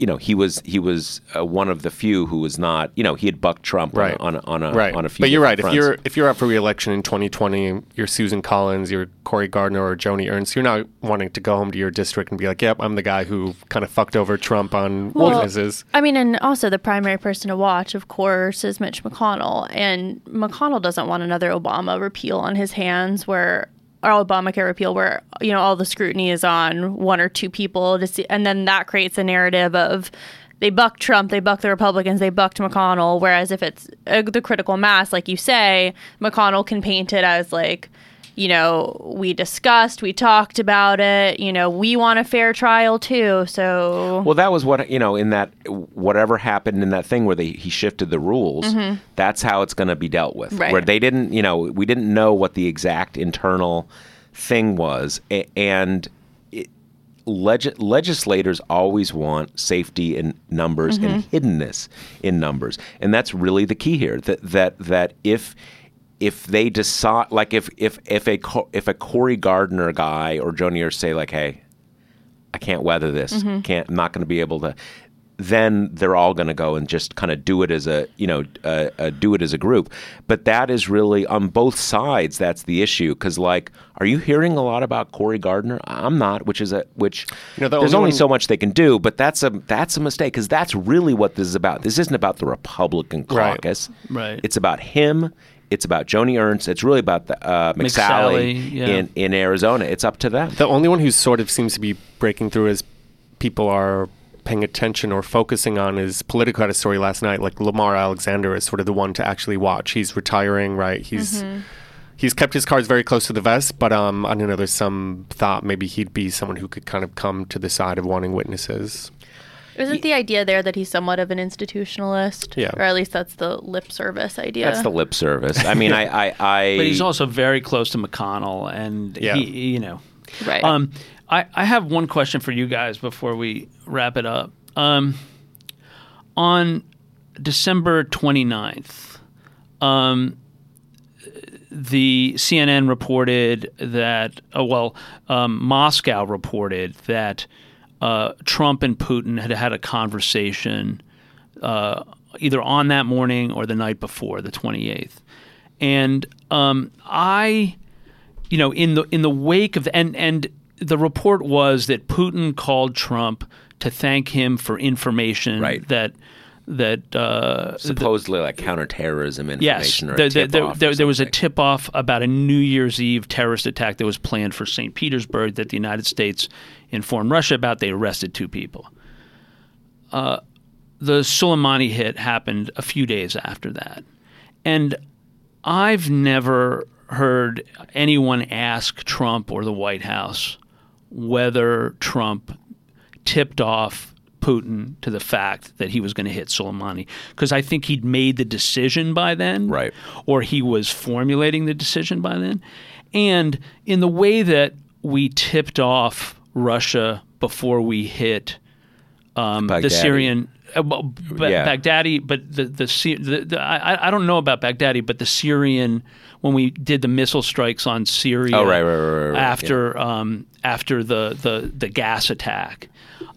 you know, he was he was uh, one of the few who was not. You know, he had bucked Trump right on a, on a, on a right. on a few. But you're right. different If you're if you're up for reelection in 2020, you're Susan Collins, you're Cory Gardner or Joni Ernst. You're not wanting to go home to your district and be like, "Yep, I'm the guy who kind of fucked over Trump on Well, witnesses." I mean, and also the primary person to watch, of course, is Mitch McConnell. And McConnell doesn't want another Obama repeal on his hands where or Obamacare repeal where, you know, all the scrutiny is on one or two people to see and then that creates a narrative of they bucked Trump, they bucked the Republicans, they bucked McConnell. Whereas if it's uh, the critical mass, like you say, McConnell can paint it as like, you know, we discussed, we talked about it, you know, we want a fair trial too. So Well, that was what you know in that whatever happened in that thing where they he shifted the rules. Mm-hmm. That's how it's going to be dealt with. Right. Where they didn't, you know, we didn't know what the exact internal thing was, and it, leg- legislators always want safety in numbers and mm-hmm. hiddenness in numbers, and that's really the key here. That that that if if they decide, like if if if a if a Cory Gardner guy or Joni Ernst say like, hey. I can't weather this. Mm-hmm. Can't. I'm not going to be able to. Then they're all going to go and just kind of do it as a you know uh, uh, do it as a group. But that is really on both sides. That's the issue because like, are you hearing a lot about Cory Gardner? I'm not. Which is a which. You know, the there's only only one- so much they can do. But that's a that's a mistake because that's really what this is about. This isn't about the Republican caucus. Right. caucus. Right. It's about him. It's about Joni Ernst. It's really about the uh, McSally, McSally, yeah. in in Arizona. It's up to them. The only one who sort of seems to be breaking through as people are paying attention or focusing on is Politico had a story last night. Like Lamar Alexander is sort of the one to actually watch. He's retiring, right? He's he's kept his cards very close to the vest, but um, I don't know. There's some thought maybe he'd be someone who could kind of come to the side of wanting witnesses. Isn't the idea there that he's somewhat of an institutionalist? Yeah. Or at least that's the lip service idea. That's the lip service. I mean, <laughs> I, I, I But he's also very close to McConnell, and Yeah. he, you know. Right. Um, I, I have one question for you guys before we wrap it up. Um, on December 29th, um, the CNN reported that, uh, well, um, Moscow reported that uh, Trump and Putin had had a conversation uh, either on that morning or the night before, the 28th. And um, I, you know, in the in the wake of and and the report was that Putin called Trump to thank him for information Right. that that uh, supposedly like counterterrorism Yes, information or there, a there, there, tip-off or there, there was a tip off about a New Year's Eve terrorist attack that was planned for St. Petersburg that the United States informed Russia about. They arrested two people. Uh, the Soleimani hit happened a few days after that. And I've never heard anyone ask Trump or the White House whether Trump tipped off Putin to the fact that he was going to hit Soleimani because I think he'd made the decision by then, Right. Or he was formulating the decision by then. And in the way that we tipped off Russia before we hit um, the Syrian. Uh, well, ba- Yeah. Baghdadi, but the the, the, the I, I don't know about Baghdadi, but the Syrian when we did the missile strikes on Syria Oh, right, right, right, right, right, after um, after the, the the gas attack,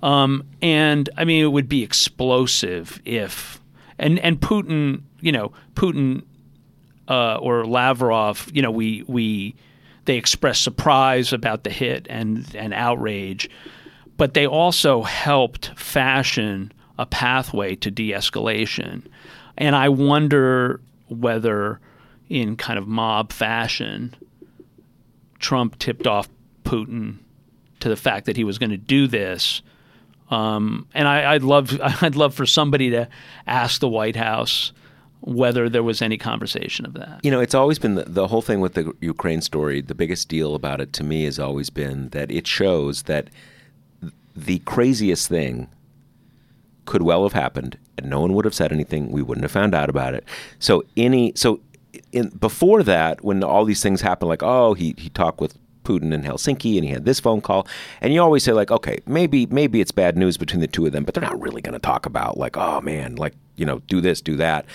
um, and I mean it would be explosive if and and Putin, you know, Putin uh, or Lavrov, you know, we we they expressed surprise about the hit and and outrage, but they also helped fashion a pathway to de-escalation, and I wonder whether, in kind of mob fashion, Trump tipped off Putin to the fact that he was going to do this. Um, and I, I'd love <laughs> I'd love for somebody to ask the White House whether there was any conversation of that. You know, it's always been the, the whole thing with the Ukraine story. The biggest deal about it to me has always been that it shows that the craziest thing could well have happened, and no one would have said anything. We wouldn't have found out about it. So any so in, before that, when all these things happened, like oh, he he talked with Putin in Helsinki and he had this phone call, and you always say like, okay, maybe maybe it's bad news between the two of them, but they're not really going to talk about like, oh man, like you know, do this, do that.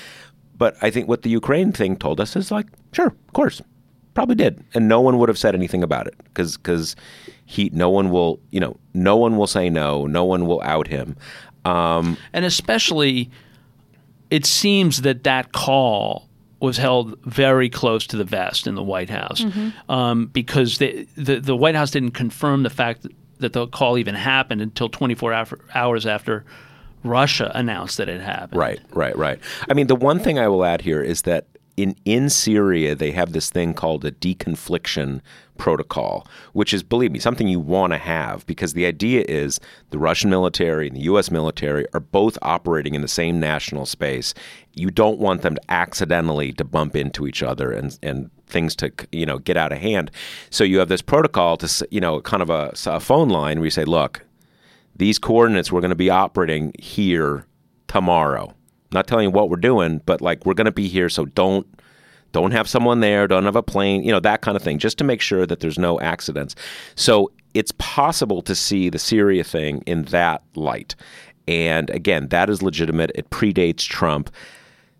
But I think what the Ukraine thing told us is like, sure, of course, probably did, and no one would have said anything about it because because he, no one will, you know, no one will say no, no one will out him, um, and especially, it seems that that call was held very close to the vest in the White House um, because the, the the White House didn't confirm the fact that the call even happened until 24 after, hours after Russia announced that it happened. Right, right, right. I mean, the one thing I will add here is that in in Syria they have this thing called a deconfliction protocol, which is, believe me, something you want to have because the idea is the Russian military and the U.S. military are both operating in the same national space. You don't want them to accidentally to bump into each other and and things to you know get out of hand. So you have this protocol to you know kind of a, a phone line where you say, look, these coordinates we're going to be operating here tomorrow. Not telling you what we're doing, but like we're going to be here, so don't don't have someone there, don't have a plane, you know, that kind of thing, just to make sure that there's no accidents. So it's possible to see the Syria thing in that light. And again, that is legitimate. It predates Trump.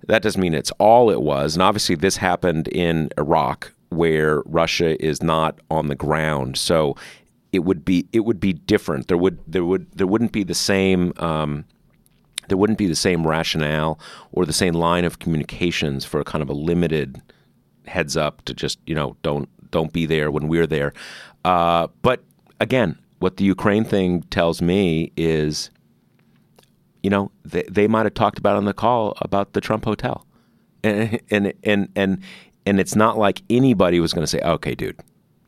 That doesn't mean it's all it was. And obviously, this happened in Iraq, where Russia is not on the ground. So it would be it would be different. There would there would there wouldn't be the same. Um, there wouldn't be the same rationale or the same line of communications for kind of a limited heads up to just you know don't don't be there when we're there. Uh, but again, what the Ukraine thing tells me is, you know, they, they might have talked about on the call about the Trump hotel, and and and and and it's not like anybody was going to say, okay, dude,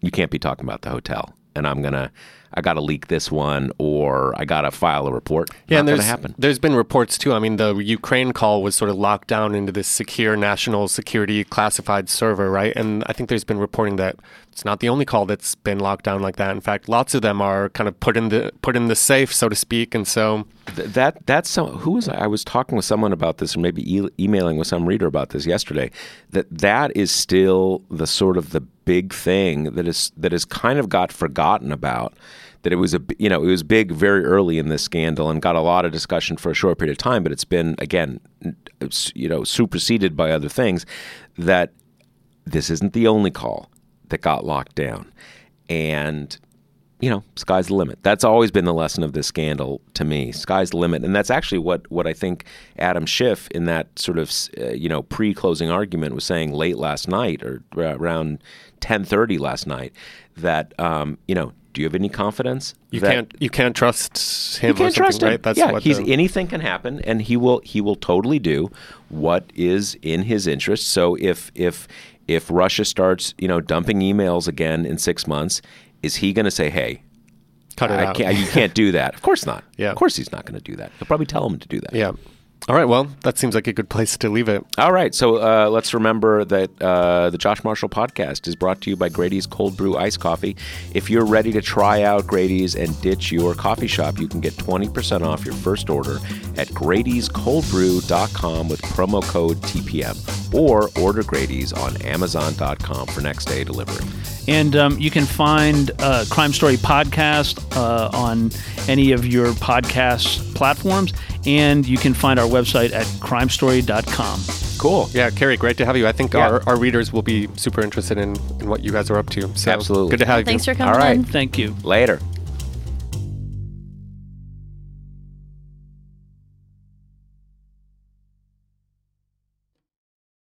you can't be talking about the hotel, and I'm gonna. I got to leak this one, or I got to file a report. Yeah, Not and there's happen. there's been reports too. I mean, the Ukraine call was sort of locked down into this secure national security classified server, right? And I think there's been reporting that it's not the only call that's been locked down like that. In fact, lots of them are kind of put in the put in the safe, so to speak. And so, Th- that that's who was I? I was talking with someone about this, or maybe e- emailing with some reader about this yesterday. That that is still the sort of the big thing that is that is kind of got forgotten about. That it was a you know it was big very early in this scandal and got a lot of discussion for a short period of time, but it's been again uh, you know superseded by other things. That this isn't the only call that got locked down, and you know, sky's the limit. That's always been the lesson of this scandal to me. Sky's the limit, and that's actually what what I think Adam Schiff in that sort of uh, you know pre-closing argument was saying late last night or uh, around ten thirty last night that um, you know. Do you have any confidence? you can't you can't trust him you can't trust him. right? That's yeah, what he's the- anything can happen, and he will he will totally do what is in his interest. So if if if Russia starts you know dumping emails again in six months, is he going to say, "Hey, cut it I out. can't, you can't do that"? Of course not. <laughs> Yeah. of course he's not going to do that. He'll probably tell him to do that. yeah. All right. Well, that seems like a good place to leave it. All right, so uh, let's remember that uh, the Josh Marshall podcast is brought to you by Grady's Cold Brew Iced Coffee. If you're ready to try out Grady's and ditch your coffee shop, you can get 20% off your first order at Grady'sColdBrew.com with promo code TPM or order Grady's on Amazon.com for next day delivery. And um, you can find uh, Crime Story Podcast uh, on any of your podcast platforms. And you can find our website at crimestory.com. Cool. Yeah, Kary, great to have you. I think Yeah. our, our readers will be super interested in, in what you guys are up to. So Absolutely. good to have you. Thanks for coming All right. in. Thank you. Later.